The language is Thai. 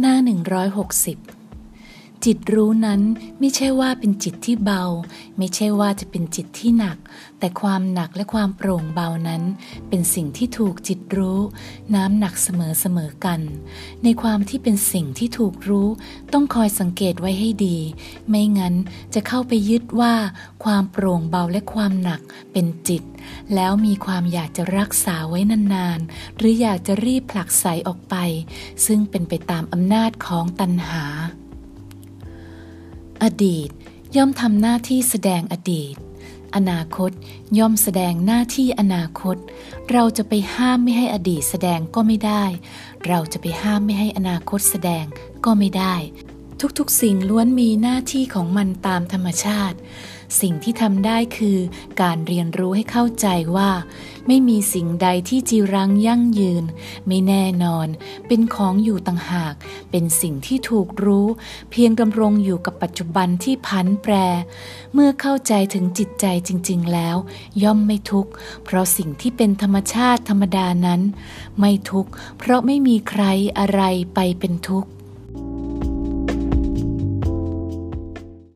หน้า 160 จิตรู้นั้นไม่ใช่ว่าเป็นจิตที่เบา ไม่ใช่ว่าจะเป็นจิตที่หนัก แต่ความหนักและความโปร่งเบานั้น เป็นสิ่งที่ถูกจิตรู้ น้ำหนักเสมอเสมอกัน ในความที่เป็นสิ่งที่ถูกรู้ ต้องคอยสังเกตไว้ให้ดี ไม่งั้นจะเข้าไปยึดว่า ความโปร่งเบาและความหนักเป็นจิต แล้วมีความอยากจะรักษาไว้นานๆ หรืออยากจะรีบผลักไสออกไป ซึ่งเป็นไปตามอำนาจของตัณหา อดีตย่อมทำหน้าที่แสดงอดีต อนาคตย่อมแสดงหน้าที่อนาคต เราจะไปห้ามไม่ให้อดีตแสดงก็ไม่ได้ เราจะไปห้ามไม่ให้อนาคตแสดงก็ไม่ได้ ทุกๆ สิ่งล้วนมีหน้าที่ของมันตามธรรมชาติ สิ่งที่ทำได้คือการเรียนรู้ให้เข้าใจว่า ไม่มีสิ่งใดที่จีรังยั่งยืน ไม่แน่นอน เป็นของอยู่ต่างหาก เป็นสิ่งที่ถูกรู้ เพียงดำรงอยู่กับปัจจุบันที่พันแปร เมื่อเข้าใจถึงจิตใจจริง ๆ แล้ว ย่อมไม่ทุกข์ เพราะสิ่งที่เป็นธรรมชาติธรรมดานั้น ไม่ทุกข์ เพราะไม่มีใครอะไรไปเป็นทุกข์